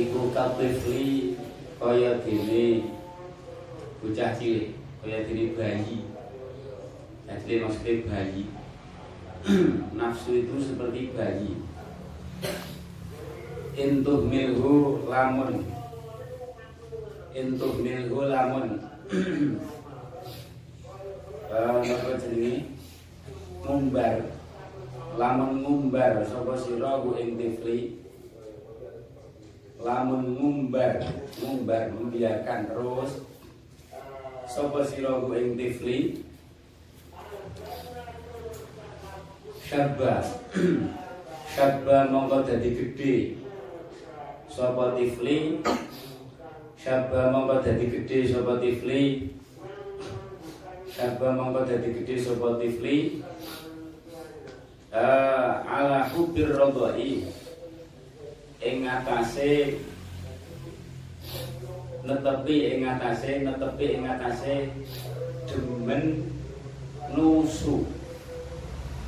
iku katifli kaya dene bocah cilik kaya dene bayi. Jadi maksudnya bayi. Nafsu itu seperti bayi. Intuh milhu lamun. Intuh milhu lamun. Uh, apa jenenge? Ngumbar. Lamun ngumbar sapa sira ku ing tifli lamun ngumbar ngumbar membiarkan terus. Sapa sira ku ing tifli? Syabba syabba mongko dadi gedhe. Sapa tifli? Syabba mongko dadi gedhe sapa tifli? Syabba mongko dadi gede sapa tifli? Uh, ala hubir rodoi ing atase netepi ing atase netepi ing atase demen nusu.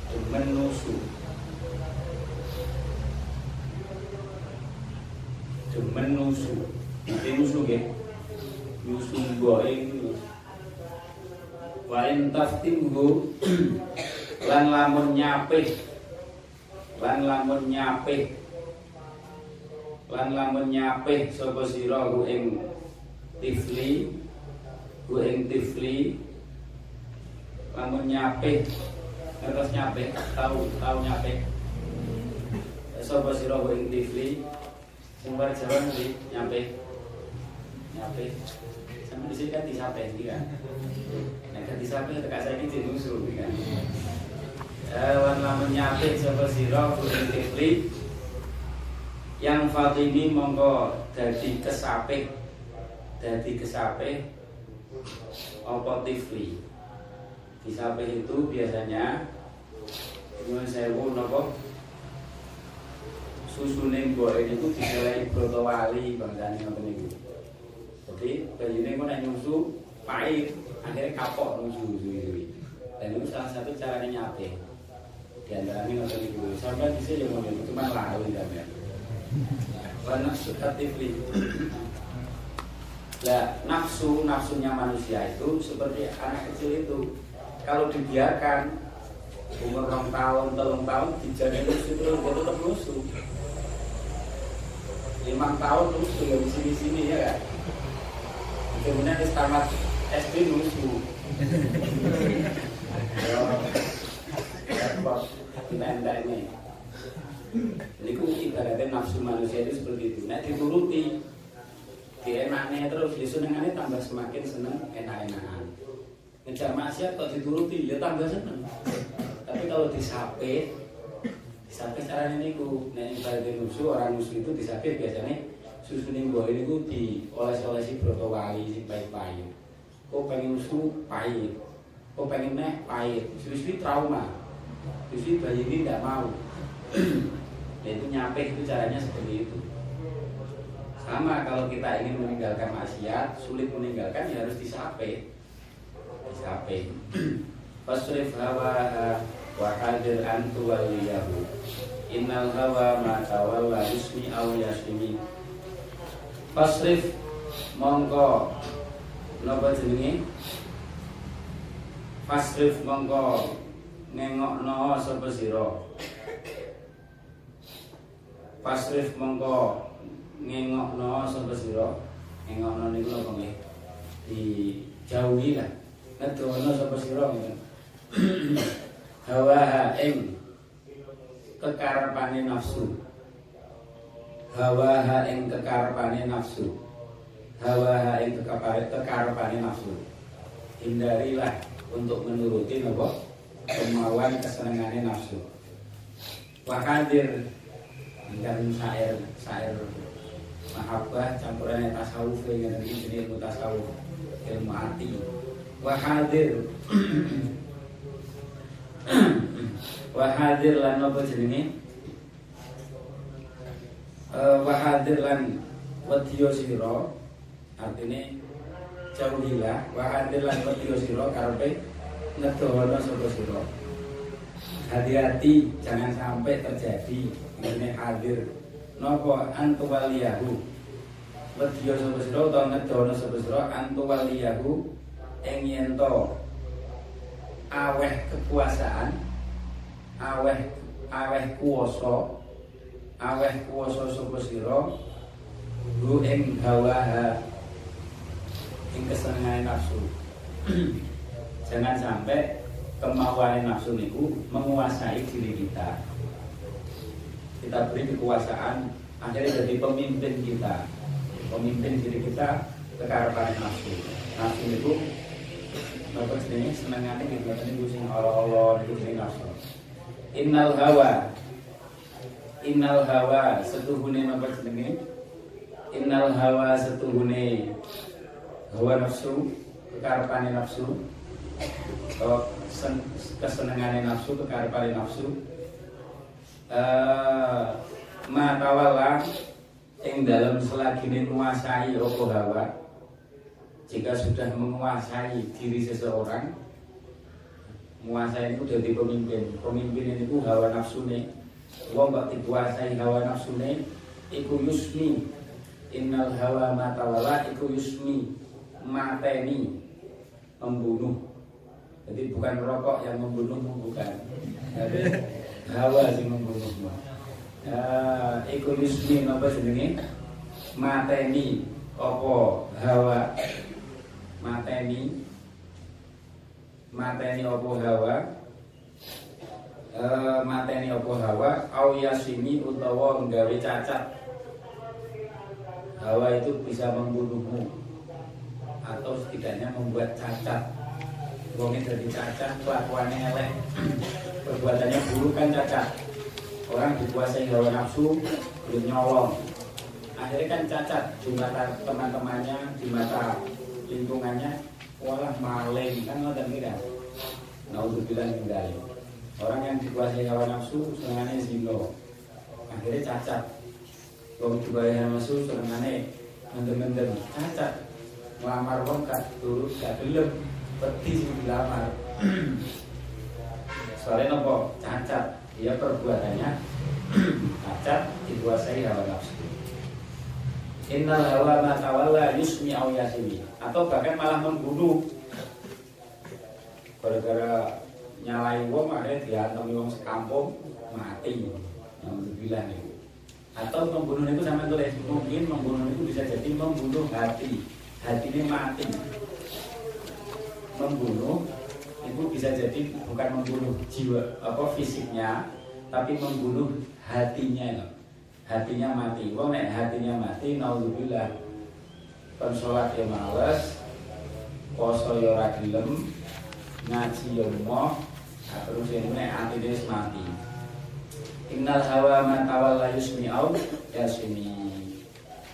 Demen nusu. Demen nusu. Nanti nusu nggih? Nusu mbok wa in taftimhu lan lamun nyapih lan lamun nyapih lan lamun nyapih sapa sira ku ing tifli ku ing tifli. Lamun nyapih terus nyapih tau tau nyapih. Sapa sira ku ing tifli? Bar jalan iki nyapih. Nyapih. Sampe di sini kan disapih kan. Nek dadi sapi tekan saiki dinusul kan. Eh wan lamun nyapit sapa sira kudu tifli yang Fatimi mongko dadi kesapih. Dadi kesapih apa disapih itu biasanya nyuwun sewu napa? Susune mbok niku diseleki broto wali bangsane ngoten niku. Jadi bayine kok nek nyusu pahit akhirnya kapok nusu nusu dan itu salah satu caranya nyate di antaranya nggak ibu sampai sini mau itu cuma lalu ya tifli Nah, nafsu nafsunya manusia itu seperti anak kecil itu kalau dibiarkan umur enam tahun, telung tahun dijaga nusu terus dia tetap nusu. Lima tahun nusu ya di sini sini ya kan. Kemudian tamat SD nusu. Kita ini. Ini ku ibaratnya nafsu manusia itu seperti itu. Nah dituruti, dienaknya terus disenengannya tambah semakin seneng enak-enakan. Ngejar maksiat kok dituruti, ya tambah seneng. Tapi kalau disape, disape caranya ini ku, nah ibaratnya nafsu orang nafsu itu disape biasanya susu nih buah ini ku dioles-olesi broto wali si baik-baik kok pengen susu pahit kok pengen neh pahit susu trauma susu bayi ini tidak mau ya itu nyampe itu caranya seperti itu. Sama kalau kita ingin meninggalkan maksiat sulit meninggalkan ya harus disape. Disape. Fasrif hawa wa hadir antu waliyahu innal hawa ma tawalla yusmi aw yasmi fasrif mongko napa jenenge? Fasrif mongko nengokno sapa sira fasrif mongko ngengokno sapa sira? Ngengokno niku napa nggih dijauhi lah. Ngedono sapa sira ngoten hawa ing kekarepane nafsu. Hawa ing kekarepane nafsu. Hawa ing kekarepane nafsu. Hindarilah untuk menuruti nopo kemauan kesenangannya nafsu. Wakadir dan syair syair mahabbah campurannya tasawuf dengan ini ilmu tasawuf ilmu hati. Wahadir wahadir lan apa jenenge? Uh, wahadir lan wadiyo sira artine jauhilah. Wahadir lan wadiyo sira karepe ngedono sapa sira hati-hati jangan sampai terjadi. Ini hadir. Nopo antu waliyahu wedya sapa sira utawa ngedono sapa sira antu waliyahu ing yen aweh kekuasaan aweh aweh kuwasa aweh kuwasa sapa sira? Lu ing hawa ing kesenangan nafsu. Jangan sampai kemauan nafsu niku menguasai diri kita. Kita beri kekuasaan akhirnya jadi pemimpin kita. Pemimpin diri kita ke arah nafsu. Nafsu itu Bapak sini senengannya gitu Bapak ini sing Allah-Allah itu sing nafsu. Innal hawa Innal hawa setuhune Bapak sini Innal hawa setuhune hawa nafsu kekarepane nafsu atau kesenangan nafsu kekarepane nafsu. Uh, matawala yang dalam selagi menguasai opo hawa. Jika sudah menguasai diri seseorang menguasai itu jadi pemimpin. Pemimpin itu hawa nafsu nih wong mbak dikuasai hawa nafsu nih iku yusmi. Innal hawa matawala iku yusmi. Mateni membunuh jadi bukan rokok yang membunuh bukan. Jadi hawa sing membunuhmu. Ya iku yusmi napa mateni. Apa hawa? Mateni. Mateni apa hawa? E, mateni apa hawa? Au yasimi utawa nggawe cacat. Hawa itu bisa membunuhmu atau setidaknya membuat cacat Wongnya jadi cacat, kelakuannya elek. Perbuatannya buruk kan cacat. Orang dikuasai hawa nafsu Belum nyolong. Akhirnya kan cacat di mata teman-temannya Di mata lingkungannya Walah maling Kan lo dan untuk bilang tinggal Orang yang dikuasai hawa nafsu Senangannya zino Akhirnya cacat. Wong dikuasai hawa nafsu Senangannya mendem-mendem. Cacat. Melamar wong gak turut gak gelem peti sing dilamar. Soalnya nopo cacat. Dia perbuatannya cacat dikuasai hawa nafsu. Innal hawa matawalla yusmi au yasimi. Atau bahkan malah membunuh gara-gara nyalai wong akhirnya diantem wong sekampung mati. Yang bilang itu atau membunuh itu sama tulis. Mungkin membunuh itu bisa jadi membunuh hati. Hati ini mati membunuh itu bisa jadi bukan membunuh jiwa apa fisiknya tapi membunuh hatinya loh. hatinya mati. Wong nek hatinya mati naudzubillah pensolat ya males poso ya ora gelem ngaji ya moh terus ini nek atine wis mati. Innal hawa man tawalla yusmi'au yasmi.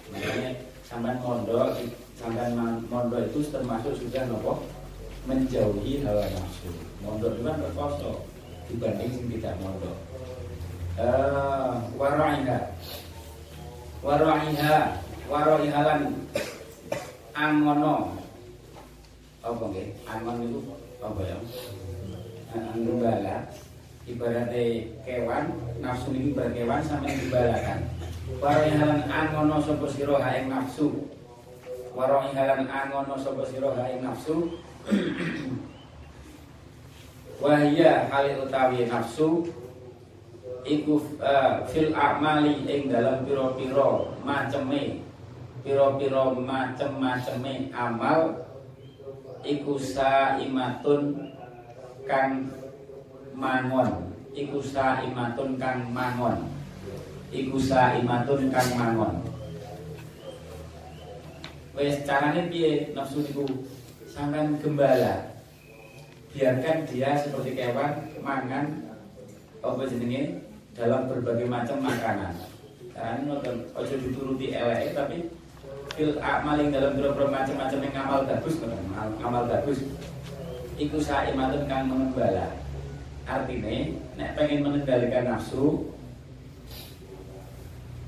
Makanya sampai mondok sampai mondok itu termasuk sudah nopo menjauhi hawa nafsu. Mondok itu kan dibanding yang tidak mondok. Uh, waraiha waraiha waraihalan angono. Apa nggih? Angon itu apa ya? Anggembala ibaratnya kewan nafsu ini ibarat kewan sampai dibalakan. Waraihalan angono sapa sira ing nafsu? Waraihalan angono sapa sira ing nafsu Wahia hal utawi nafsu iku uh, fil amali ing dalam piro-piro maceme. Piro-piro macem-maceme amal iku saimatun kang mangon. Iku saimatun kang mangon. Iku saimatun kang mangon. Wes carane piye nafsu iku sampai gembala. Biarkan dia seperti kewan mangan apa jenenge dalam berbagai macam makanan. Karena nonton ojo dituruti elek tapi fil maling dalam beberapa macam-macam yang ngamal bagus ngamal bagus. Iku saimatun kang mengembala. Artinya nek pengen mengendalikan nafsu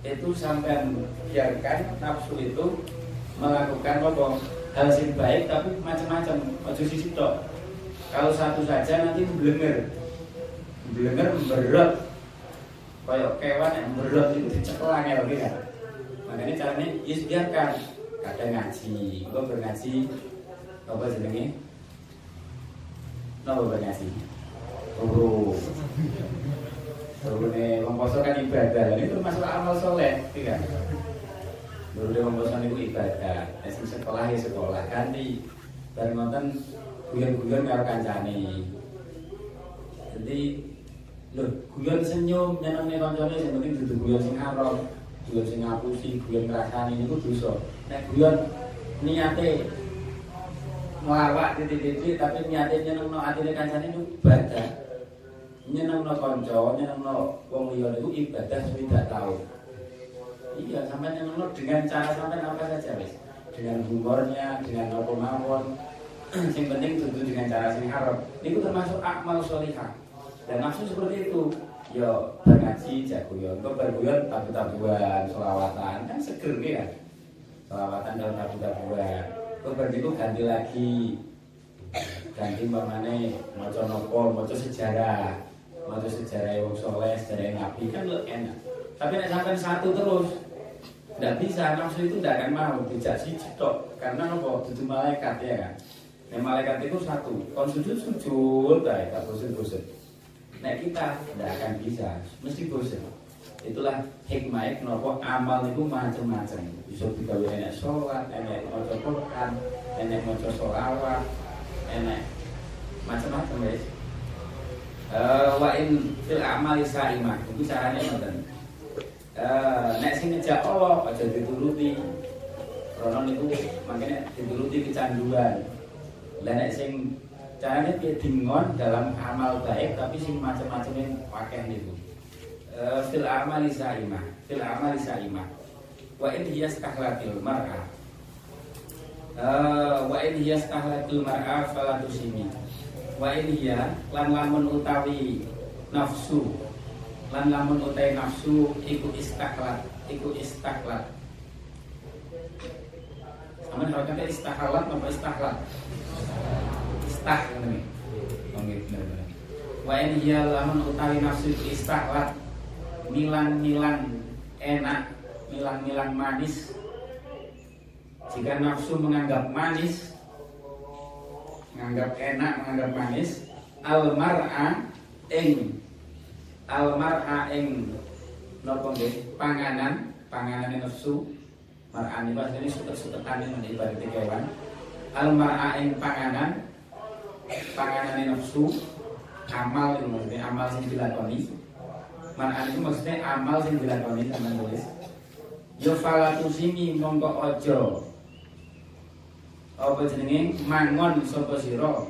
itu sampai biarkan nafsu itu melakukan apa hal yang baik tapi macam-macam. Ojo sisi tok. Kalau satu saja nanti membelenger membelenger berat kayak kewan yang berat itu dicekelang ya kan makanya caranya ya biarkan kadang ngaji. Gue berngaji apa jenenge? Apa berngaji guru guru nih memposo kan ibadah. Ini termasuk amal soleh tidak nih memposo itu ibadah Esok sekolah ya sekolah ganti dari nonton guyon-guyon karo kancane jadi loh guyon senyum nyenengnya kancane yang penting duduk guyon sing haram guyon sing ngapusi, guyon ngrasani niku dosa. Nek guyon niate ngelawak titik-titik tapi niate nyenengno atine kancane niku ibadah. Nyenengno kanca, nyenengno wong liya niku ibadah tidak tahu. Iya, sampai nyenengno dengan cara sampai apa saja wis. Dengan humornya, dengan apa mawon. Yang penting tentu dengan cara sing haram. Niku termasuk akmal sholihah. Dan nafsu seperti itu yo bergaji jaguyon kok berguyon tabu-tabuan selawatan kan seger ya selawatan dalam tabu-tabuan kok berdiku ganti lagi ganti mamane maca nopo maca sejarah maca sejarah wong soleh sejarah nabi kan lo enak tapi nek sampai satu terus tidak bisa nafsu itu tidak akan mau tidak sih tok karena nopo itu malaikat ya kan Nah, malaikat itu satu, kon sujud sujud, tak bosan-bosan. Nah kita tidak akan bisa, mesti bosan. Itulah hikmah kenapa amal itu macam-macam. Bisa digawe enek sholat, enek maca Quran, enek maca sholawat, enek macam-macam guys. Uh, wa in fil amali saimah itu caranya ngoten. Uh, nek sing ngejak Allah aja dituruti. Karena niku makanya dituruti kecanduan. Lah nek sing caranya dia dingon dalam amal baik tapi sing macam-macam yang pakai itu uh, fil amali saimah fil amali saimah. Wa in hiya stahlatil mar'a. Uh, wa in hiya stahlatil mar'a fala tusimi. Wa in hiya lan lamun utawi nafsu lan lamun utawi nafsu iku istaklat iku istaklat Aman harokatnya istahlat apa istahlat? istah ngene. Nggih bener-bener. Wa in hiya lamun utawi nafsu istahlat milang-milang enak, milang-milang manis. Jika nafsu menganggap manis, menganggap enak, menganggap manis, al mar'a ing al mar'a ing napa nggih? Panganan, panganan nafsu mar'a ini ini suket-suketan ini ibarat kewan. Al mar'a ing panganan panganan nafsu amal itu maksudnya amal sing dilakoni. Manan itu maksudnya amal sing dilakoni sama tulis yo falatu sini mongko ojo apa jenenge? Mangon sapa sira?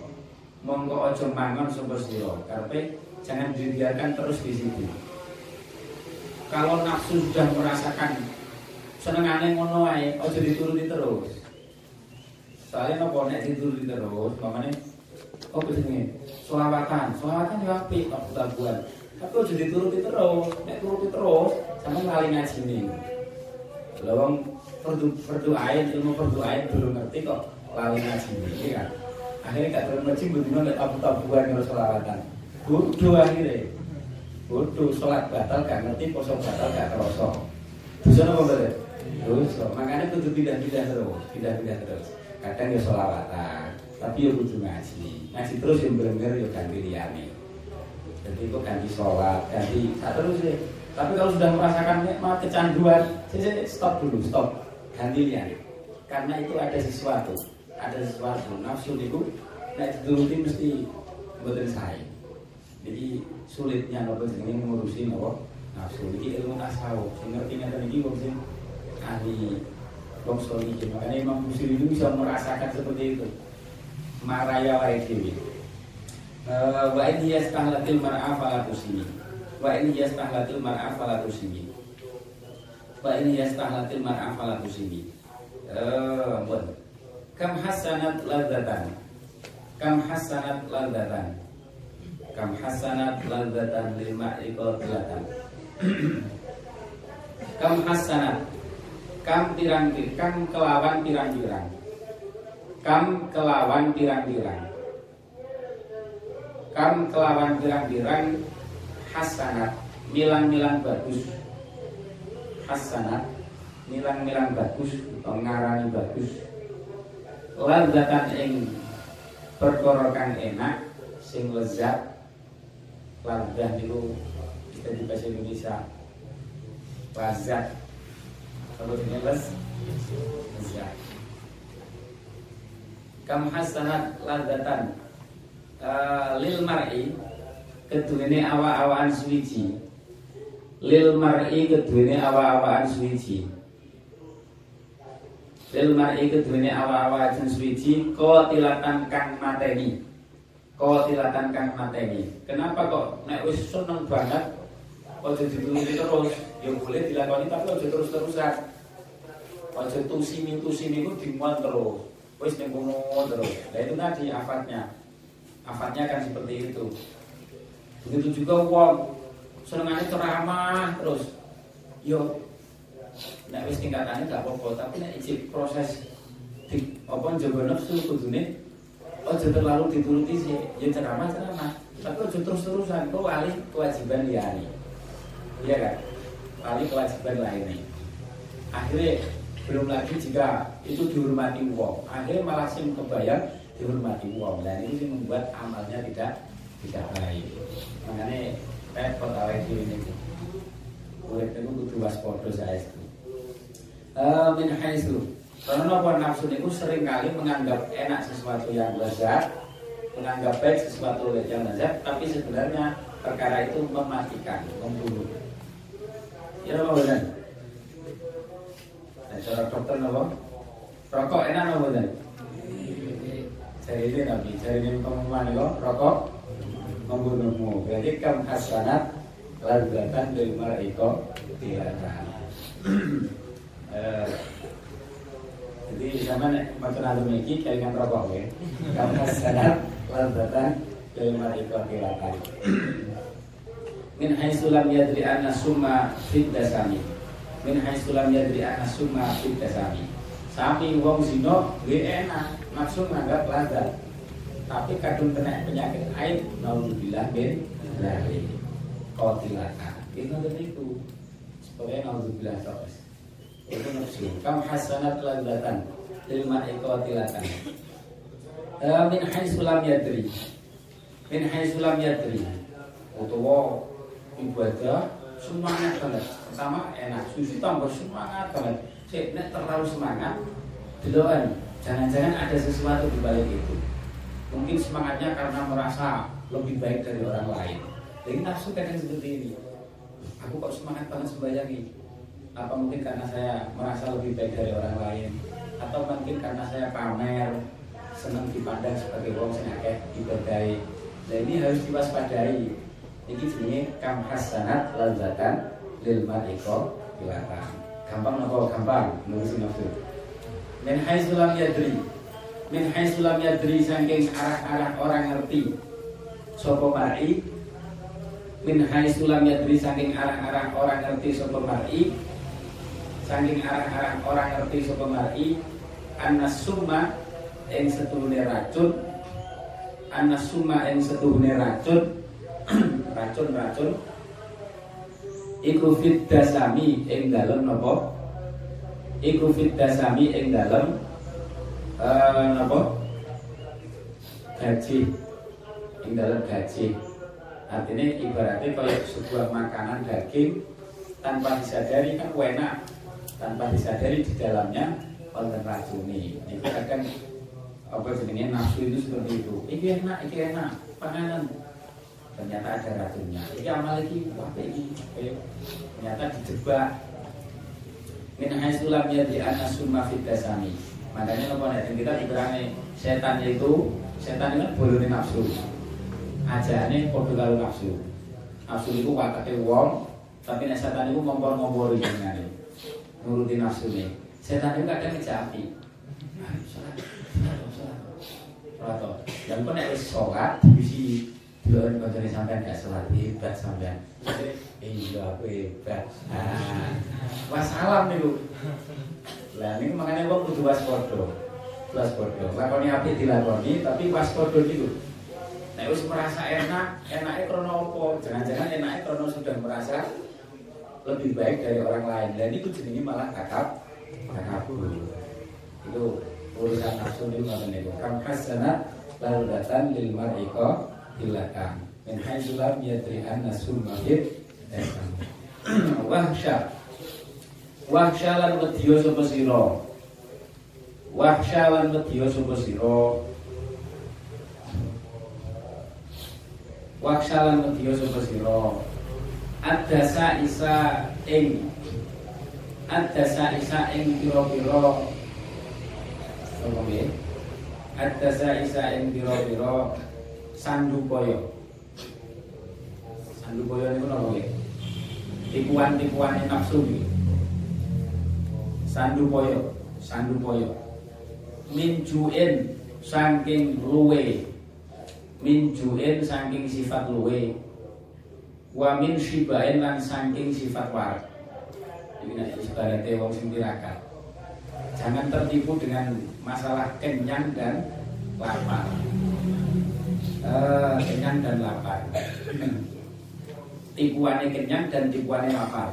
Mongko ojo mangon sapa sira? Karepe jangan dibiarkan terus di situ kalau nafsu sudah merasakan senengane ngono ae ojo dituruti terus soalnya nopo nek dituruti terus makanya Oh begini, selawatan, selawatan ya api, tak tabuan. Tapi udah dituruti terus, nek turuti terus, sama kali ngaji nih. Lawang perdu perdoain ilmu perdoain belum ngerti kok lali ngaji ini kan. Akhirnya gak terus ngaji begitu nek tabu-tabuan selawatan. Bodoh akhirnya. Bodoh, sholat batal gak ngerti, kosong batal gak kerasa. Bisa apa boleh? Dosa. Makanya kudu pindah-pindah terus, pindah-pindah terus. Kadang ya sholawatan, tapi ya kudu ngaji ngaji terus yang benar ya ganti liyane jadi itu ganti sholat ganti tak terus sih tapi kalau sudah merasakan nikmat kecanduan stop dulu stop ganti karena itu ada sesuatu ada sesuatu nafsu itu nek dituruti mesti betul saya jadi sulitnya nopo jenenge ngurusi nopo nafsu ini ilmu tasawuf. Sing ngerti ngeten iki wong sing ahli wong iki. Makanya Imam Busiri itu bisa merasakan seperti itu. Maraya wae dhewe. Eh, wa in hiya stahlatil mar'a fala tusini. wa ini yastahlatil mar'a fala tusimi wa ini yastahlatil mar'a fala tusimi eh kam hasanat ladzatan. Kam hasanat ladzatan kam hasanat ladzatan lil ma'i qatilatan kam hasanat. Kam pirang kam kelawan pirang-pirang. Kam kelawan pirang-pirang. Kam kelawan pirang-pirang. Hasanat. Milang-milang bagus. Hasanat. Milang-milang bagus. Atau ngarani bagus. Lezatan ing perkara kang enak sing lezat lazat itu kita di bahasa Indonesia. Lazat kalau ini les lezat kam hasanat lazatan uh, lil mar'i keduwene awa-awaan suwiji. Lil mar'i keduwene awa-awaan suwiji. Lil mar'i keduwene awa-awaan suwiji tilatan kang mateni tilatan kang mateni. Kenapa kok? Nek wis seneng banget ojo dituruti terus. Ya boleh dilakoni tapi ojo terus-terusan. Ojo tusimi tusimi itu dimuat terus. Wis ning terus. Nah itu tadi afatnya. Afatnya kan seperti itu. Begitu juga wong. Senengane ceramah terus. Yo. Nek wis tingkatane gak apa-apa, tapi nek ijib proses di apa jaga nafsu aja terlalu dituruti sih. Ya ceramah ceramah. Tapi aja terus terusan kau alih kewajiban liyane iya kan alih kewajiban lainnya. Akhirnya belum lagi jika itu dihormati wong. Akhirnya malah sim kebayang dihormati wong. Dan ini membuat amalnya tidak tidak baik. Makanya repot awal ini. Urip itu kudu waspada saestu uh, min haitsu karena apa nafsu itu sering kali menganggap enak sesuatu yang lezat menganggap baik sesuatu yang lezat tapi sebenarnya perkara itu mematikan membunuh. Ya apa benar nah, cara dokter apa rokok enak apa benar Jadi ini nabi, jadi ini pengumuman itu rokok membunuhmu. Berarti kam hasanat lazatan dari malaiko tilatan jadi sama macam ada memiliki kalian rokok ya kam hasanat lazatan dari malaiko tilatan min haisulam yadri anna summa fit dasami min haisulam yadri anna summa fit dasami sami wong zino enak. Maksud nganggap lazat. Tapi kadung kena penyakit air naudzubillah bin dari kotilaka itu itu supaya naudzubillah terus itu nafsu kam hasanat ladatan lima ikotilatan eh, min haisulam yadri. Min haisulam yadri. Utawa ibadah semangat banget. Pertama enak. Susu tambah semangat banget. Cek terlalu semangat Deloan, jangan-jangan ada sesuatu di balik itu. Mungkin semangatnya karena merasa lebih baik dari orang lain. Jadi nafsu kadang seperti ini. Aku kok semangat banget sembahyang ini. Apa mungkin karena saya merasa lebih baik dari orang lain? Atau mungkin karena saya pamer, senang dipandang sebagai wong sing akeh ibadai. Nah ini harus diwaspadai. Ini jenis kam hasanat lazatan lil mariko bilatan. Gampang apa gampang nurusin nafsu. Men haitsulam yadri min haitsulam yadri saking arah-arah orang ngerti sapa mar'i min haitsulam yadri saking arah-arah orang ngerti sapa mar'i saking arah-arah orang ngerti sapa mar'i anas summa ing setuhune racun. Anas summa ing setuhune racun. Racun-racun iku fit dasami ing dalem napa? Iku fit dasami ing dalem uh, gaji. Di dalam gaji. Artinya ibaratnya kalau sebuah makanan daging tanpa disadari kan enak tanpa disadari di dalamnya konten racuni itu kadang apa jenisnya nafsu itu seperti itu ini enak ini enak panganan ternyata ada racunnya ini amal lagi apa ini ternyata dijebak min haisulam di anas summa fitasami Makanya apa nih? Kita ibaratnya setan itu setan itu boleh nafsu. Ajaannya podo kalau nafsu. nafsu itu wakate wong tapi setan itu ngompor-ngompori jenengane nuruti nafsu nih setan itu kadang ngejapi. Sholat sholat sholat. Dan kok nek wis sholat bisi duluan kancane sampean gak sholat hebat sampean. Iya aku hebat. Nah wassalam niku. Lah ini makanya wong kudu waspada. Waspada. Lakoni apik dilakoni tapi waspada niku. Nek wis merasa enak, enaknya karena apa? Jangan-jangan enaknya karena sudah merasa lebih baik dari orang lain. Dan itu jenenge malah kakap, takabur. Itu urusan nafsu itu ngoten niku. Kam lalu datang lil mar'ika ilaka. Min haitsu lam yadri anna sunnahid wahsya wahsya lan wedya sapa sira wahsya lan wedya sapa sira waksalan mediya sapa sira adasa isa ing. Adasa isa ing pira-pira. Apa nggih? Adasa isa ing pira-pira. Sandupaya. Sandupaya niku napa nggih? Tipuan-tipuan nafsu nggih. Sandupaya. Sandupaya. Minjuin saking luwe. Min ju'in saking sifat luwe wa min shibain lan saking sifat warak. Ini nek ibaratnya wong sing jangan tertipu dengan masalah kenyang dan lapar. Uh, kenyang dan lapar. Tipuannya kenyang dan tipuannya lapar.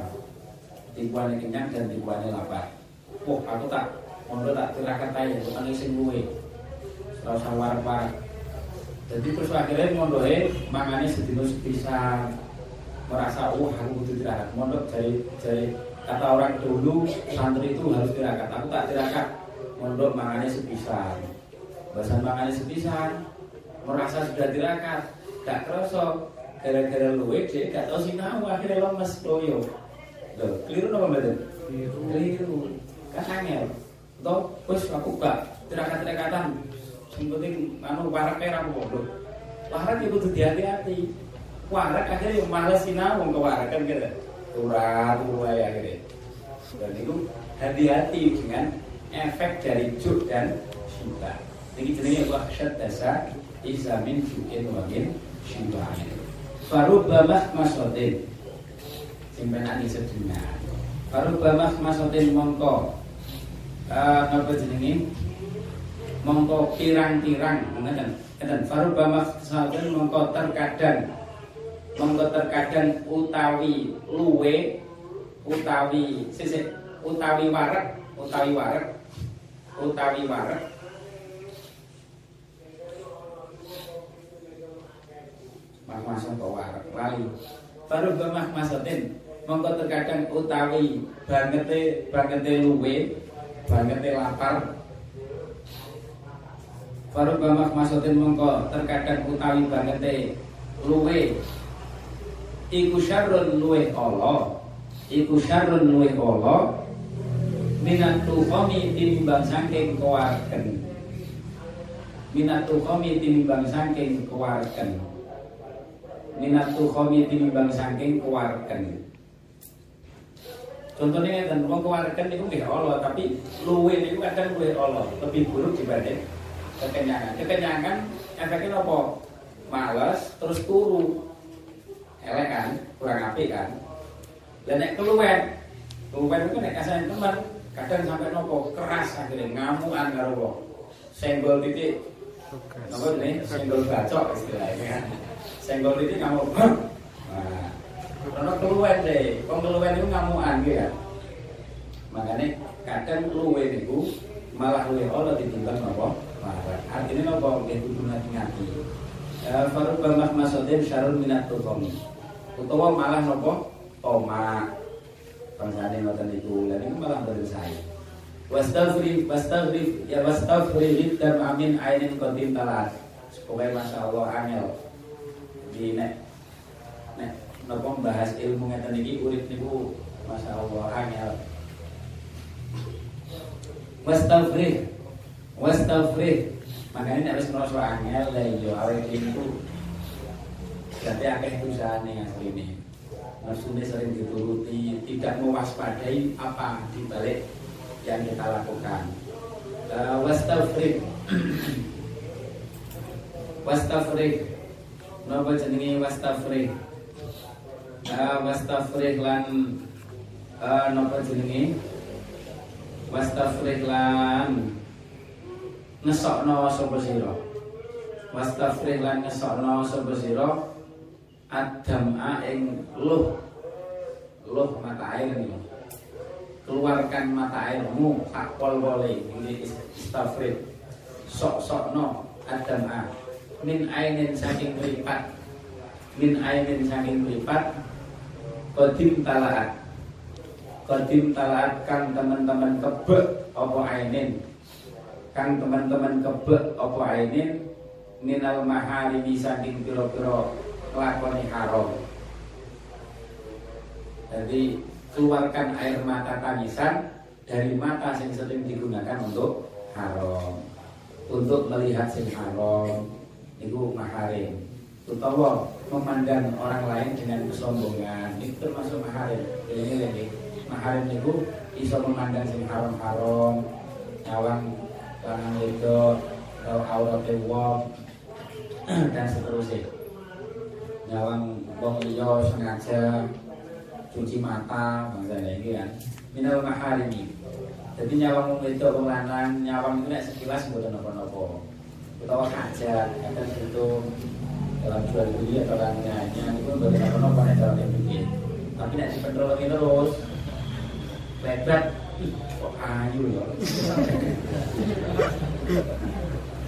Tipuannya kenyang dan tipuannya lapar. Wah aku tak mondok tak tirakat aja bukan sing luwe. Rasa warak-warak. Jadi terus akhirnya mondoke mangane sedino sepisan merasa wah aku butuh tirakat mondok jadi jadi kata orang dulu santri itu harus tirakat. Aku tak tirakat. Mondok mangane sepisan. Bahasan mangane sepisan merasa sudah tirakat. Gak kerasa gara-gara luwe dia gak tau sinau akhirnya lemes loyo loh keliru apa mbak keliru. Keliru. Kan angel. Toh wis aku gak tirakat-tirakatan yang penting anu era aku bodoh warak itu tuh hati-hati warak akhirnya yang malas sinau ke warak kan gitu. Turah ya akhirnya dan itu hati-hati dengan efek dari juk dan syuta ini jenenge wahsyat dasa isamin jukin wagin syutain farubamah masotin. Simpenan sedina. Farubamah masotin mongko. Uh, apa jenenge mongko pirang-pirang. Ngeten ngeten. Faruba maksudun mongko terkadang mongko terkadang utawi luwe utawi sisik utawi warek utawi warek utawi warek Mak masuk ke warek lali Faruba maksudin mongko terkadang utawi bangete bangete luwe bangete lapar. Faruba maksudin mengko terkadang utawi bangete luwe iku syarrun luwe Allah iku syarrun luwe Allah minat tuhami tinimbang saking kewarken. Minat tuhami tinimbang saking kewarken. Minat tuhami tinimbang saking kewarken. Contohnya dan wong kewarken niku nggih Allah, tapi luwe niku kadang luwe Allah, lebih buruk dibanding kekenyangan. Kekenyangan efeknya apa? Males terus turu elek kan kurang api kan. Dan nek keluwen. Keluwen itu nek kasih teman. Kadang sampai nopo keras akhirnya ngamuan karo wong. Senggol titik. Apa ini? Senggol bacok istilahnya. Kan senggol titik ngamuk nah karena keluwen deh. Kong keluwen itu ngamuan gitu ya makanya kadang keluwen itu malah luwe Allah ditimbang nopo. Artinya nopo nggih kudu ngati-ngati. Farubah syarul minat tukomi. Utawa malah nopo toma. Bangsane noten iku. Lan iku malah boten saya. Wastaghfir wastaghfir ya wastaghfir dan amin ainin qadim. Pokoknya Masya Allah angel di nek nek nopo bahas ilmu ngeten iki urip niku Masya Allah angel. Wastaghfir Wastafrih Makanya nek wis ngrasa angel lah yo awake dhewe Jadi akeh dosane asline. Nafsune sering dituruti, tidak mewaspadai apa di balik yang kita lakukan. Uh, wastafrik. Wastafrik. Napa jenenge wastafrik? Uh, wastafrik lan uh, napa jenenge? Wastafrik lan ngesokno sapa sira? Wastafrik lan ngesokno sapa sira adam'a ing luh. Luh mata air nih keluarkan mata airmu akpol boleh. Ini istafrid sok sok no adam'a min ainin saking meripat. Min ainin saking meripat. Kodim talaat. Kodim talaat kang teman-teman kebek opo ainin? Kang teman-teman kebek opo ainin? Minal mahari saking piro-piro lakoni haram. Jadi keluarkan air mata tangisan dari mata yang sering digunakan untuk haram. Untuk melihat sing haram itu maharim. Utawa memandang orang lain dengan kesombongan itu termasuk maharim. Ini lagi maharim itu bisa memandang sing haram-haram, nyawang lanang itu, aurat wong dan seterusnya nyawang wong liya sengaja cuci mata bangsa ini kan. Minal maharimi. Jadi nyawang wong itu wong lanang nyawang itu nek sekilas mboten napa-napa utawa hajat kadang itu dalam jual beli atau lainnya itu mboten napa-napa nek dalam begini tapi nek dipetrolongi terus lebat kok ayu ya.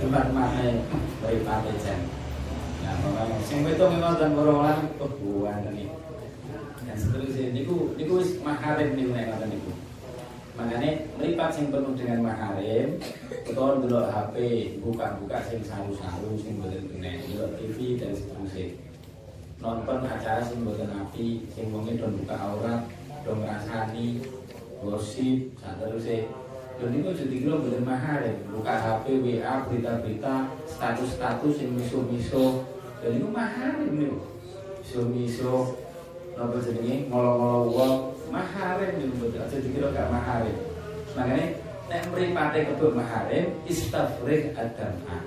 Tempat mana baik pakai jan Nah, sing itu memang dan orang kebuan ini. Dan seterusnya niku niku wis maharim niku nek ngoten niku. Makanya meripat sing penuh dengan maharim, utawa dulu HP, buka-buka sing saru-saru sing boten kena, dulu TV dan seterusnya. Nonton acara sing boten api, sing don buka aurat, don ngrasani, gosip, seterusnya. Dan itu jadi kira boten maharim, buka HP, WA, berita-berita, status-status yang miso-miso, dan itu mahal ini miso-miso apa jenenge ngolo-ngolo wong maharim itu betul aja dikira gak maharim makanya nek mripate kebuk maharim istafrih adam'a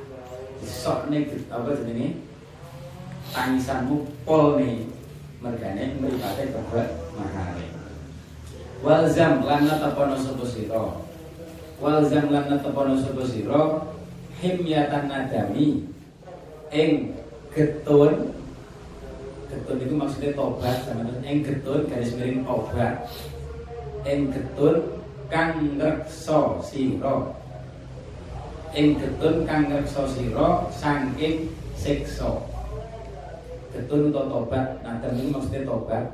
sok nih apa jenenge tangisanmu pol nih. Mergane mripate kebuk maharim walzam lan natapono sapa sira walzam lan natapono sapa sira himyatan nadami ing getun. Getun itu maksudnya tobat sama eng getun garis miring tobat. Eng getun kang ngrekso sira. Ing getun kang ngrekso sira saking siksa. Getun atau tobat nadam itu maksudnya tobat.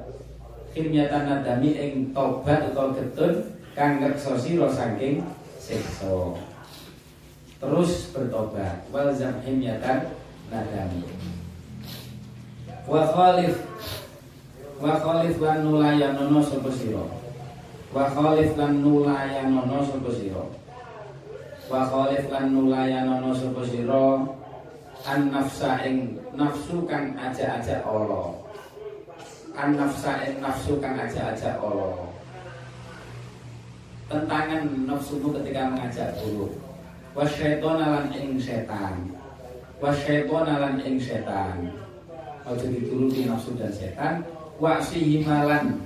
Kimyatan nadami ing tobat atau getun kang ngrekso sira saking siksa terus bertobat. Wal zamhimyatan nadami. Wa khalif. Wa khalif lan nulayanono sapa wa khalif lan nulayanono sapa wa khalif lan nulayanono sapa an nafsa ing nafsu kang aja-aja Allah. An nafsa ing nafsu kang aja-aja Allah tentangan nafsumu ketika mengajak buruk wa syaiton lan ing setan. Wa syaiton lan ing setan. Ojo dituruti nafsu dan setan wa sihimalan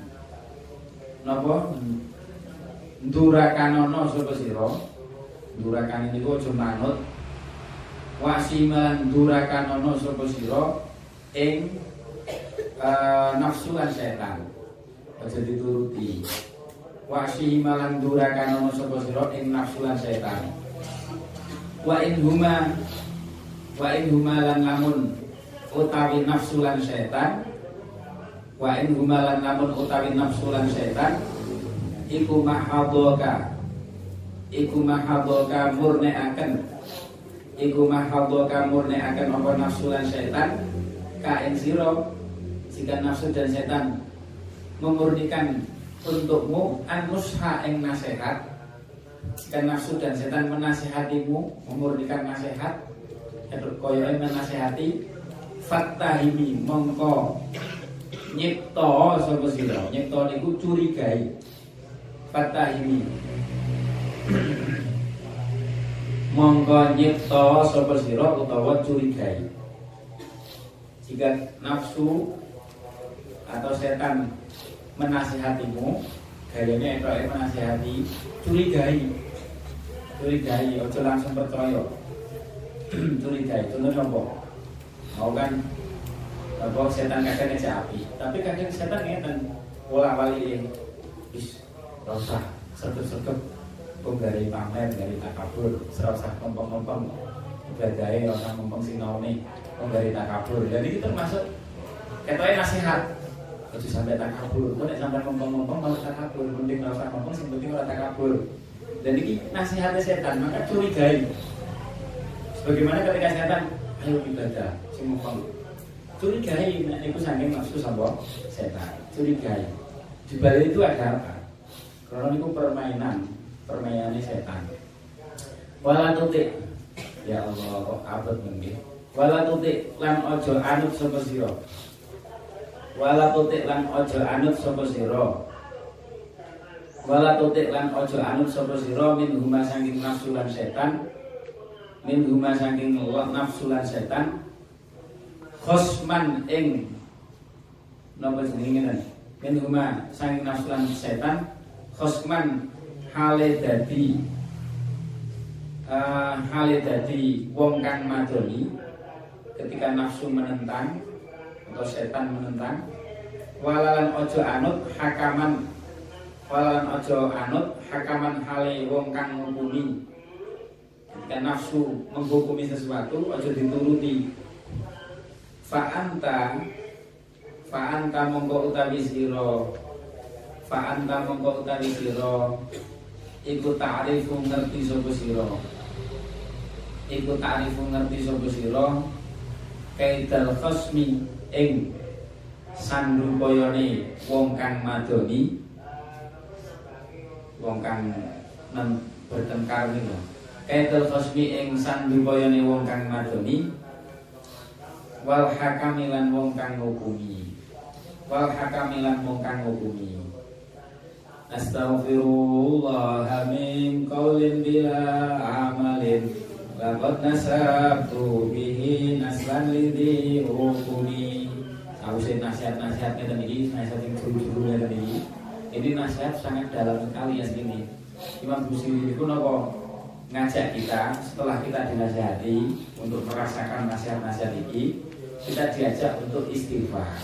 napa? Durakanono sapa durakan ini ojo manut. Wa sihimalan durakanono sapa sira? Ing uh, nafsu lan setan. Ojo dituruti wa sihimalan durakanono sapa sira ing nafsu lan setan wa in huma wa in huma lan lamun utawi nafsu lan setan wa in humalan namun utawi nafsu lan setan iku mahadoka iku mahadoka murne akan iku mahadoka murne akan apa nafsu lan setan kain siro jika nafsu dan setan memurnikan untukmu an ing nasihat. Jika nafsu dan setan menasihatimu memurnikan nasihat. Koyo menasihati. Fatahimi mongko. Nyipta sapa sira? Nyipta niku curigai. Fatahimi mongko nyipta sapa sira utawa curigai. Jika nafsu atau setan menasihatimu gayanya itu menasihati curigai. Curigai. Ojo langsung percaya. Curigai. Contohnya apa mau kan? Apa setan kadang ngejak api. Tapi kadang setan ngeten. Pola wali bis rasa sergep-sergep kok dari pamer dari takabur. Serasa kompong-kompong ibadahnya rasa kompong sinau nih kok dari takabur. Jadi itu termasuk ketoknya nasihat Ojo sampai takabur, kok nek sampai kompong-kompong malah takabur, mending rasa sing penting ora takabur. Dan ini nasihatnya setan, maka curigai. Bagaimana ketika setan, ayo ibadah, sing ngomong. Curigai, nah, itu saking nafsu sama setan. Curigai. Di balik itu ada apa? Karena itu permainan, permainan setan. Wala tutik, ya Allah, kok abad mungkin. Wala tutik lan ojo anut sapa sira. Wala tutik lan ojo anut sapa sira? Wala tutik lan ojo anut sapa sira? Min huma saking nafsu lan setan. Min huma saking nafsu lan setan. Khosman ing napa jenenge min huma saking nafsu lan setan. Khosman hale dadi uh, hale dadi wong kang madoni ketika nafsu menentang atau setan menentang. Walalan ojo anut hakaman. Walan ojo anut hakaman hale wong kang ngukumi Ketika nafsu menghukumi sesuatu ojo dituruti. Fa'anta Fa'anta mongko utawi siro Fa'anta mongko utawi siro Iku ta'rifu ngerti sopo siro Iku ta'rifu ngerti sopo siro Kaidal khosmi ing koyone wong kang madoni wong kang men bertengkar niku Kaitul khosmi ing sandupayane wong kang madoni wal hakamilan wong kang ngukumi wal hakamilan wong kang ngukumi Astaghfirullah min qaulin bila amalin Laqad nasabtu bihi naslan lidhi hukumi Sausai nasihat-nasihat ngeten iki, nasihat yang juru-juru ngeten iki ini nasihat sangat dalam sekali ya segini. Imam Busiri itu nopo ngajak kita setelah kita dinasihati untuk merasakan nasihat-nasihat ini kita diajak untuk istighfar.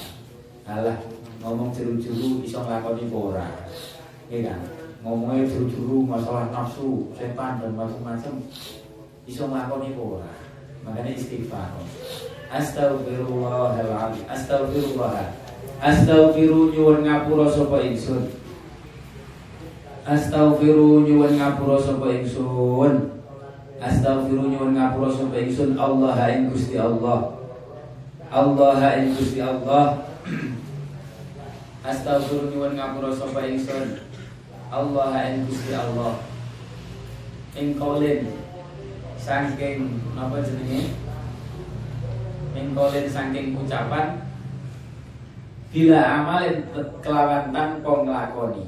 Alah ngomong juru-juru iso nglakoni ora. Iya kan? Ngomongnya juru-juru masalah nafsu, setan dan macam-macam iso nglakoni ora. Makanya istighfar. Astagfirullahaladzim. Astagfirullah. Astagfiru nyuwun ngapura sapa ingsun. Astaghfiru nyuwun ngapura sapa ingsun. Astaghfiru nyuwun ngapura sapa ingsun Allah ing Gusti Allah. Allah ing Gusti Allah. Astaghfiru nyuwun ngapura sapa ingsun. Allah ing Gusti Allah. Ing kaulin saking napa jenenge? Ing kaulin saking ucapan bila amalin kelawan tanpa nglakoni.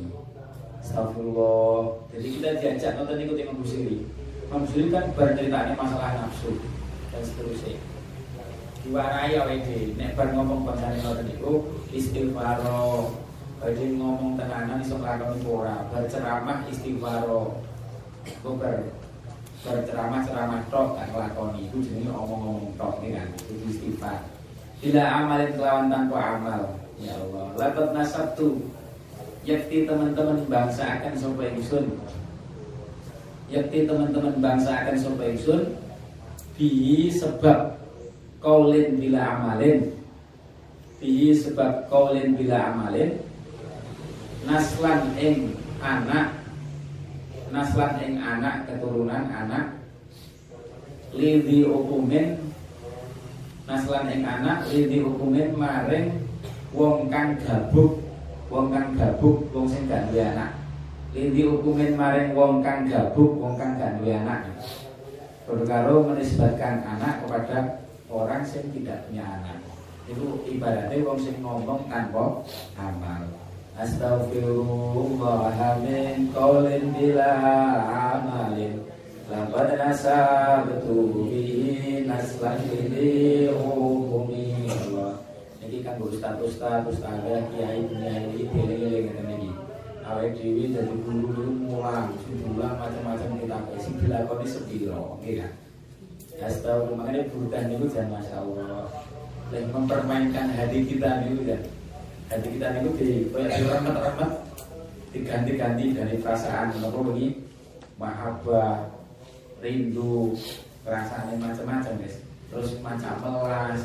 Astagfirullah. Jadi kita diajak nonton ikut Imam Busiri. Imam Busiri kan berceritanya masalah nafsu dan seterusnya. Diwarai oleh di nek ngomong bahasane nonton itu istighfar. Badhe ngomong tenanan iso nglakoni ora. Berceramah istighfar. Kok ber berceramah ceramah tok kan nglakoni itu jenenge omong-omong tok nih kan. Itu istighfar. Bila amalin kelawan tanpa amal. Ya Allah, latat nasabtu yakti teman-teman bangsa akan sopa ingsun. Yakti teman-teman bangsa akan sopa ingsun bi sebab kaulin bila amalin. Bi sebab kaulin bila amalin. Naslan ing anak naslan ing anak keturunan anak. Lidi hukumin. Naslan ing anak lidi hukumin maring wong kang gabuk. Wong kang gabuk wong sing gak duwe anak. Lindi hukumin maring wong kang gabuk wong kang gak duwe anak. Padha karo menisbatkan anak kepada orang yang tidak punya anak. Itu ibaratnya wong sing ngomong tanpa amal Astaghfirullah min qaulin bila amalin. Laqad nasabtu bihi naslan bihi hukumi Allah Ini kan ustaz-ustaz, ustazah, kiai, kiai, kiai, kiai, ini awake dhewe dadi guru mulang, mulang macam-macam kita sing dilakoni sepiro, kan? Astaga, makanya burutan itu jangan masya Allah. Lagi mempermainkan hati kita itu dan hati kita itu di kayak diremet-remet diganti-ganti dari perasaan apa ini mahabbah rindu perasaan yang macam-macam guys. Terus macam melas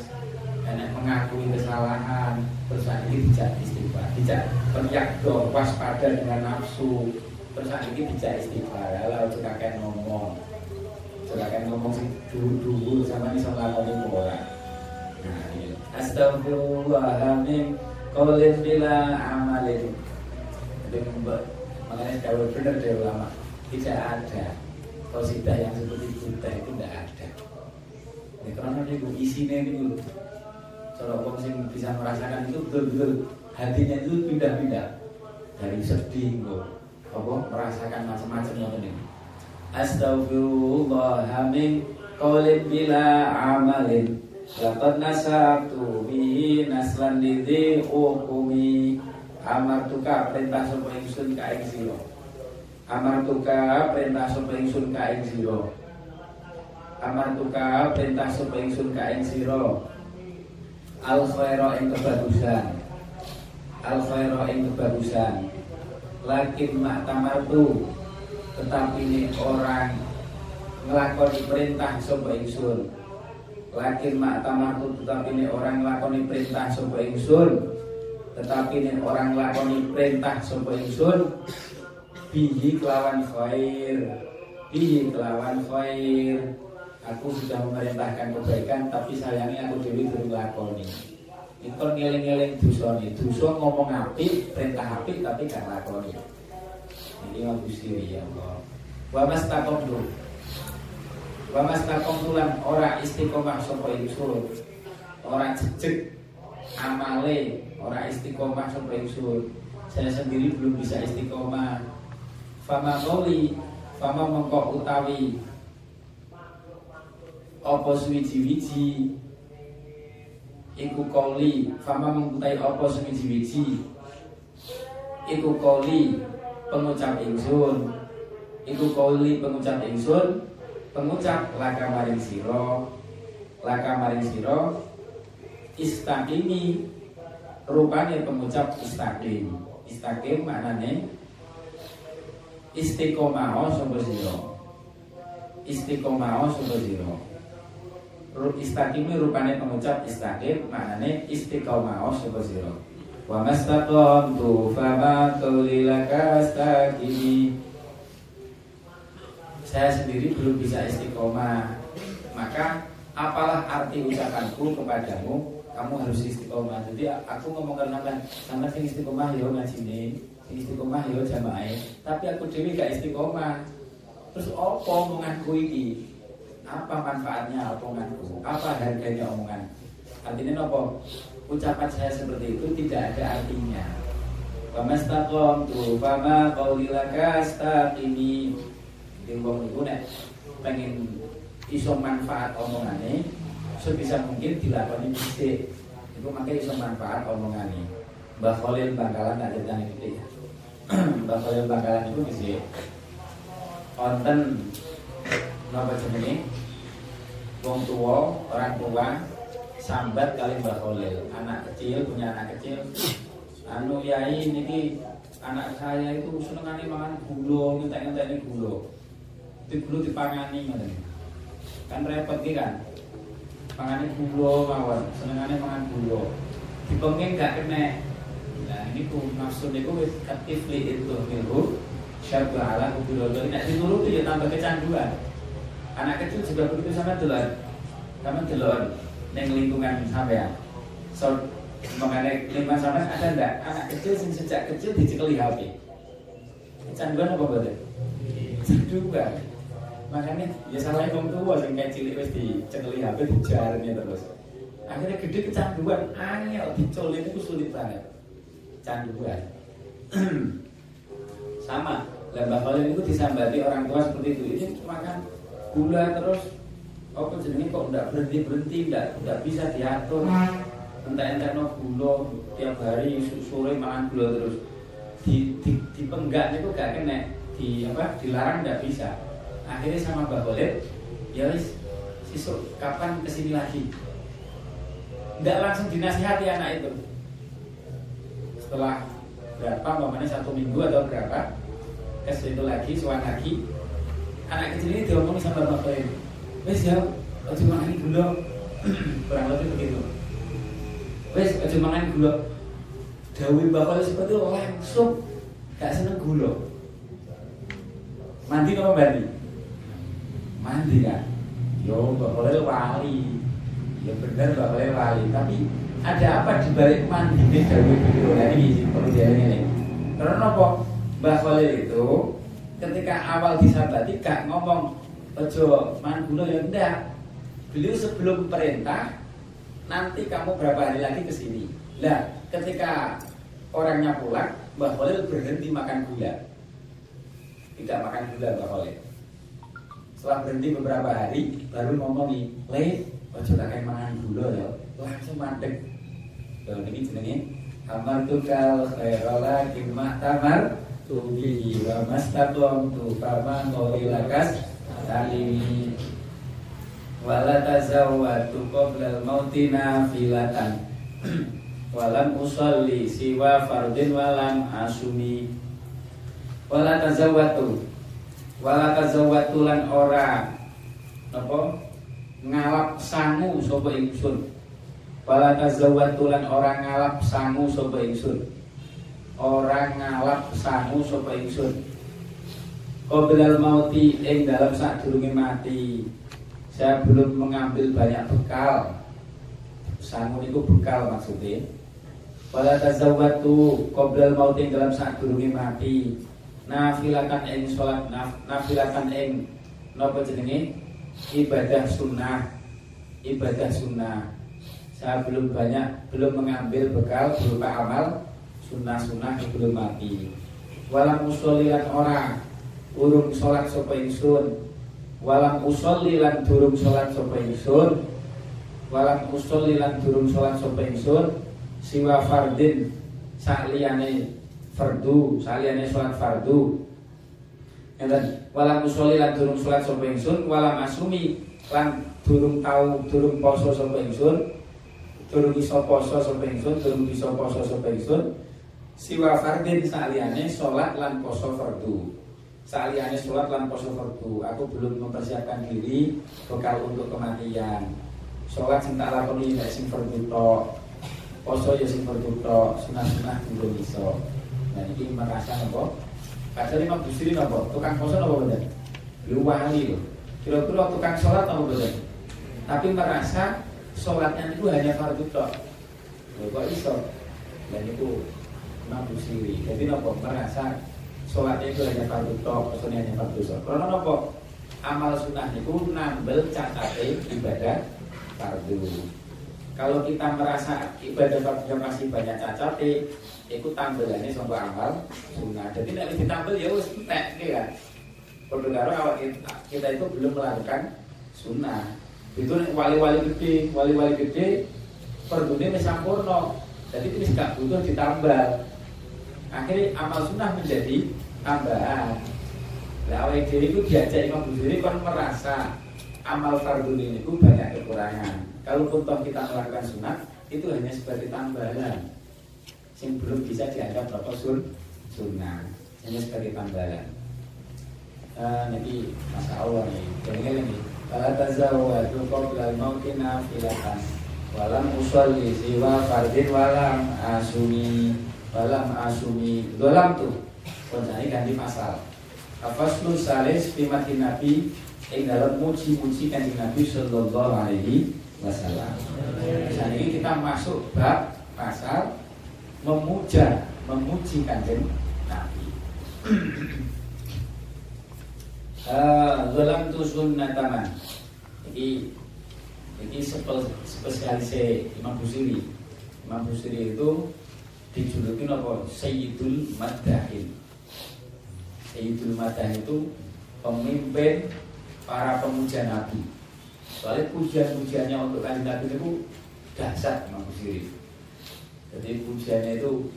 enak mengakui kesalahan terus ini tidak istighfar tidak teriak dong waspada dengan nafsu. Terus ini tidak istighfar lalu juga kayak ngomong. Kayak ngomong sih dulu-dulu sama ini sama apa nih nah ini astagfirullahaladzim Qaulin bila amalin Jadi makanya kalau benar dari ulama Tidak ada Qasidah yang seperti kita itu tidak ada. Ya, Karena itu isinya itu Kalau orang sing bisa merasakan itu betul-betul Hatinya itu pindah-pindah. Dari sedih kok Apa? Merasakan macam-macam yang ini. Astagfirullahaladzim Qaulin bila amalin Laqad nasabtu bihi naslan lidhi hukumi Amartuka perintah sapa ingsun ka ing sira? Amartuka perintah sapa ingsun ka ing sira? Amartuka perintah sapa ingsun ka ing sira? Al khaira ing kebagusan. Al khaira ing kebagusan. Lakin mak tamartu Tetapi ini orang ngelakoni perintah sapa ingsun Lakin mak tamatu tetapi ini orang lakoni perintah sopa ingsun. Tetapi ini orang lakoni perintah sopa ingsun. Bihi kelawan khair. Bihi kelawan khair. Aku sudah memerintahkan kebaikan Tapi sayangnya aku dewi belum lakoni Itu ngeling-ngeling dosa nih Dosa ngomong api, perintah api Tapi gak lakoni Ini Gusti ya Allah. Wa mas takom Wa mastakom tulan ora istiqomah sapa ingsun. Ora jejeg amale, ora istiqomah sapa ingsun. Saya sendiri belum bisa istiqomah. Fama qoli, fama mengko utawi apa suwiji-wiji iku koli fama mengkutai apa suwiji-wiji iku koli pengucap ingsun iku koli pengucap ingsun pengucap laka maring siro laka maring siro istaqimi rupanya pengucap istaqim istaqim maknanya istiqomah sapa sira. Istiqomah sapa sira. Istaqimi rupanya pengucap istaqim maknanya istiqomah sapa sira. Wa mastaqamtu fama qawli laka astaqimi saya sendiri belum bisa istiqomah. Maka apalah arti ucapanku kepadamu kamu harus istiqomah. Jadi aku ngomong karena kan sama sing istiqomah yo ngaji nih sing istiqomah yo jamaah tapi aku dewi gak istiqomah. Terus apa omonganku ini apa manfaatnya omonganku? Apa harganya omongan? Artinya apa? Ucapan saya seperti itu tidak ada artinya. Pamastaqom tu fama qaulilaka astaqimi Jadi wong niku nek pengen iso manfaat omongane sebisa mungkin dilakoni mesti. Itu makanya iso manfaat omongane. Mbak Khalil Bangkalan ada cerita ini ya. Mbak Khalil Bangkalan itu mesti konten napa jenenge? Wong tua orang tua sambat kali Mbak Khalil. Anak kecil punya anak kecil. Anu yai niki anak saya itu senengane mangan gula ngentek-ngentek ini gula. di dulu dipangani ngoten. Kan repot iki kan. Pangane gula mawon, senengane mangan gula. Dipenging gak kena. Nah, ini ku nafsu niku wis katifli itu miru syabba ala kubirodo. Nek dituruti ya tambah kecanduan. Anak kecil juga begitu sama delon. Kamu delon ning lingkungan sampean. So, mengenai lingkungan sampean ada ndak anak kecil sing sejak kecil dicekeli HP? Kecanduan apa betul? Kecanduan makanya ya salah wong tua sing kayak cilik wis dicekeli HP dijarnya terus. Akhirnya gede kecanduan. Angel dicolin itu sulit banget. Canduan sama lembah kolin itu disambati orang tua seperti itu. Ini makan gula terus. Apa jenenge kok enggak berhenti berhenti enggak enggak bisa diatur? Entah entah no gula tiap hari sore makan gula terus. Di di, di penggak itu gak kena. Di apa dilarang enggak bisa akhirnya sama Mbak Khalid ya wis sisuk kapan ke sini lagi? Enggak langsung dinasihati anak itu. Setelah berapa momennya satu minggu atau berapa ke situ lagi suan lagi anak kecil ini diomongin sama Mbak Khalid. Wes ya ojo makan gula kurang lebih begitu. Wes ojo makan gula Dawi bakal seperti itu langsung gak seneng gula mandi apa mandi mandi kan? Yo bakal wali ya benar bakal wali tapi ada apa di balik mandi ini Dawi begitu nah ini perlu ini karena apa? Mbak Khalil itu ketika awal disabati gak ngomong ojo man gula ya enggak. Beliau sebelum perintah nanti kamu berapa hari lagi ke sini? Lah ketika orangnya pulang Mbah Khalil berhenti makan gula. Tidak makan gula Mbah Khalil setelah berhenti beberapa hari baru ngomong nih le ojo tak makan gula ya. Langsung mandek. Kalau ini jenenge amar tukal khairala kimah tamar tubi wa mastaqom tu fama ngorilakas talimi. Wala tazawwatu qabla al-mauti nafilatan. Walam usolli siwa fardin walam asumi. Wala tazawwatu wala tazawwatu lan ora apa? Ngalap sangu sapa ingsun. Wala tazawwatu lan ora ngalap sangu sapa ingsun. Ora ngalap sangu sapa ingsun. Qobilal mauti ing dalam saat durungi mati. Saya belum mengambil banyak bekal. Sangun itu bekal maksudnya. Wala tazawwatu qobilal mauti ing dalam saat durungi mati Nafilatan ing naf, Nafilatan ing Nopo jenenge? Ibadah sunnah. Ibadah sunnah. Saya belum banyak Belum mengambil bekal berupa amal Sunnah-sunnah belum mati. Walam musolilan orang urung sholat sapa ingsun. Walam usolli lan durung sholat sapa ingsun. Walam usolli lan durung sholat sapa ingsun. Siwa fardin sakliyane fardu sakliyane sholat fardu. Dan walam usolli lan durung sholat sapa ingsun walam asumi lan durung tau durung poso sapa ingsun durung iso poso sapa ingsun durung iso poso sapa ingsun siwa fardin sakliyane sholat lan poso fardu. Saliannya sholat lan poso fardu. Aku belum mempersiapkan diri Bekal untuk kematian. Sholat sing tak lakoni sing fardu tok Poso ya sing fardu tok Sunah-sunah belum Nah ini merasa nopo? Kadang Imam Busiri nopo? Tukang poso nopo bener? Lu wali loh. Kira-kira tukang sholat nopo bener? Tapi merasa sholatnya itu hanya fardu tok. Loh kok iso? Dan itu Imam Busiri. Jadi nopo? Merasa sholatnya itu hanya fardu tok, maksudnya hanya fardu tok. Karena apa? Amal sunnah itu nambel catate ibadah fardu. Kalau kita merasa ibadah fardu masih banyak cacate, itu tambelannya sama amal sunnah. Jadi tidak ditambel ya wis entek ya. Perlu awal kita, kita itu belum melakukan sunnah. Itu wali-wali gede, wali-wali gede perdunya sampurno. Jadi ini tidak butuh ditambal akhirnya amal sunnah menjadi tambahan Nah, awal diri itu diajak Imam Busiri kan merasa amal fardu ini banyak kekurangan. Kalau pun toh kita melakukan sunat itu hanya sebagai tambahan, yang belum bisa dianggap apa sun sunnah, hanya sebagai tambahan. Uh, nanti masa Allah nih, dengar ini. Kalau tazawwadu qabla al-mauti nafilatan. Walam usolli siwa fardin walam asumi. Balam asumi. Dolam tuh Konjani ganti pasal. Afaslu salis Fimati Nabi. Yang dalam muji-muji kanjeng Nabi Sallallahu alaihi wasallam Saat ini kita masuk bab pasal Memuja Memuji kanjeng Nabi. Uh, Dolam tu sunnataman Jadi ini spesialis Imam Busiri. Imam Busiri itu dijuluki apa? Sayyidul Madahin. Sayyidul Madahin itu pemimpin para pemuja Nabi soalnya pujian-pujiannya untuk kanjeng Nabi itu dasar Imam Busiri jadi pujiannya itu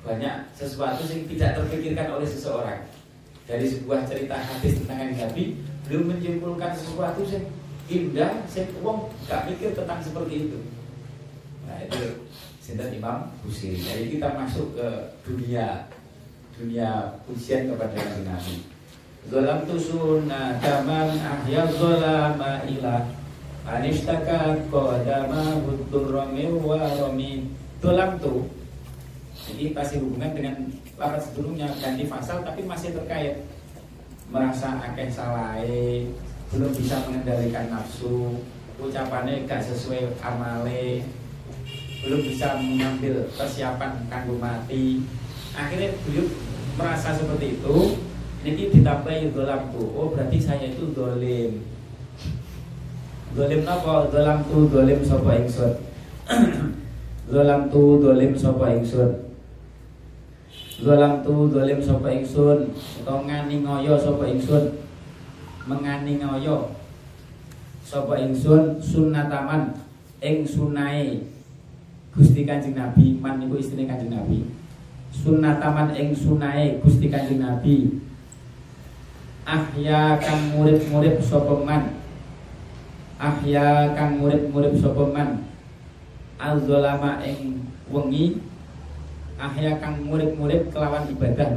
banyak sesuatu yang tidak terpikirkan oleh seseorang. Dari sebuah cerita hadis tentang Nabi belum menyimpulkan sesuatu yang indah saya uang gak mikir tentang seperti itu. Nah itu Sinten Imam Busiri jadi kita masuk ke dunia dunia pujian kepada Nabi Zolam tu sunnah daman ahya zolama ilah Anishtaka kodama rami wa romi Zolam tu Jadi pasti hubungan dengan lafaz sebelumnya. Ganti pasal tapi masih terkait. Merasa akeh salai belum bisa mengendalikan nafsu. Ucapannya gak sesuai amale. Belum bisa mengambil persiapan kanggo mati. Akhirnya beliau merasa seperti itu ini ditambahi dalam tuh oh berarti saya itu dolim. Dolim apa? Dolam tuh dolim sopo ingsun? Dolam tuh dolim sopo ingsun? Dolam tuh dolim sopo ingsun? Atau ngani ngoyo sopo ingsun? Mengani ngoyo sapa ingsun? Sunnataman ing sunai Gusti Kanjeng Nabi. Man niku istine Kanjeng Nabi. Sunnataman ing sunai Gusti Kanjeng Nabi ahya kang murid-murid sapa man? Ahya kang murid-murid sapa man? Azolama ing wengi. Ahya kang murid-murid kelawan ibadah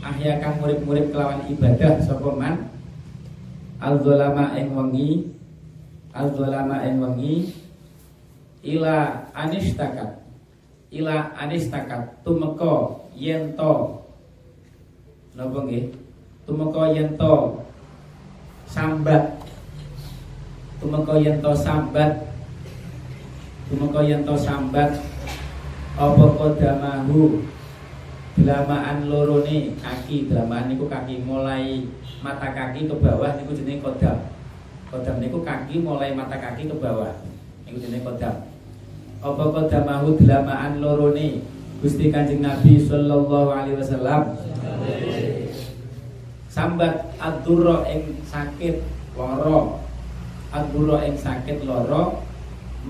ahya kang murid-murid kelawan ibadah sapa man? Al-zalama ing wengi. Al-zalama ing wengi. Ila anistakat ila anistakat tumeka yen to. Napa nggih tumeka yen to sambat tumeka yen to sambat tumeka yen to sambat apa kodamahu Delamaan lorone kaki, delamaan niku kaki mulai mata kaki ke bawah niku jenenge kodam. Kodam niku kaki mulai mata kaki ke bawah. Niku jenenge kodam. Apa kodamahu delamaan lorone Gusti Kanjeng Nabi sallallahu alaihi wasallam. Sambat aduro ing sakit loro. Aduro ing sakit loro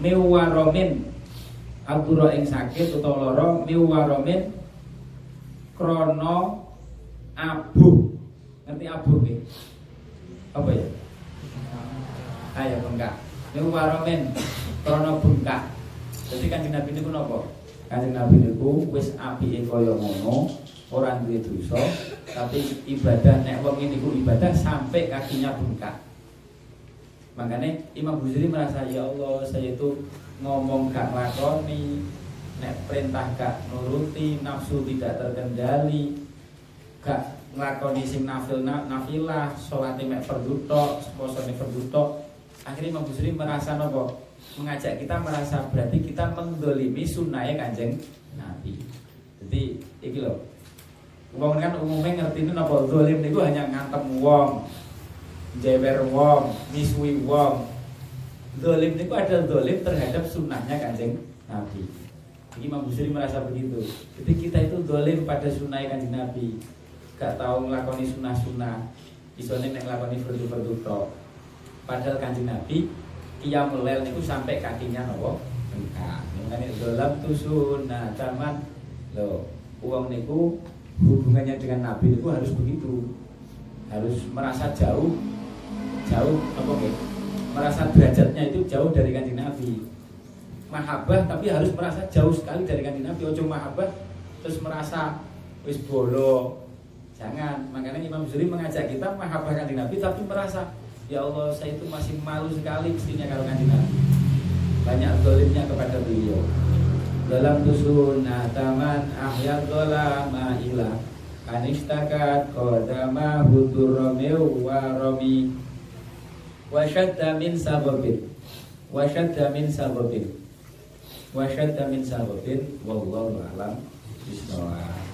miwaromin. Aduro ing sakit utawa loro miwaromin krono abu ngerti abu nih apa ya? Ayo bengkak. Ini waromen krono bengkak. Jadi kanjeng nabi ini apa kanjeng nabi ini wis api kaya ngono orang duwe dosa tapi ibadah nek wong ini ibadah sampai kakinya bengkak. Makanya Imam Buziri merasa ya Allah saya itu ngomong gak lakoni nek perintah gak nuruti nafsu tidak terkendali gak nglakoni sing nafil nafilah salate mek fardu tok posone fardu tok. Akhirnya Imam Busiri merasa nopo? Mengajak kita merasa berarti kita mendolimi sunnahnya kanjeng Nabi. Jadi iki loh Wong kan umumnya ngerti ini nopo dolim itu hanya ngantem wong jewer wong misui wong dolim itu ada dolim terhadap sunnahnya kanjeng Nabi Imam Busiri merasa begitu. Jadi kita itu dolim pada sunnah kan Nabi. Gak tahu ngelakoni sunnah-sunnah. Isone nek ngelakoni fardu-fardu tok. Padahal kanjeng Nabi ia melel niku sampai kakinya nopo bengkak. Mengenai dolam tu sunnah zaman lo uang niku hubungannya dengan Nabi itu harus begitu. Harus merasa jauh jauh apa Merasa derajatnya itu jauh dari kanjeng Nabi. Mahabbah tapi harus merasa jauh sekali dari kanjeng Nabi. Ojo mahabbah terus merasa wis bolo jangan. Makanya Imam Zuri mengajak kita mahabbah kanjeng Nabi tapi merasa ya Allah saya itu masih malu sekali mestinya kalau kanjeng Nabi. Banyak dolimnya kepada beliau dalam tusunah taman ahyat dola ilah kanistakat kodama hutur romeu wa romi. Wasyadda min sababin. Wasyadda min sababin. Wa syadda min sababin. Wallahu a'lam. Bishawab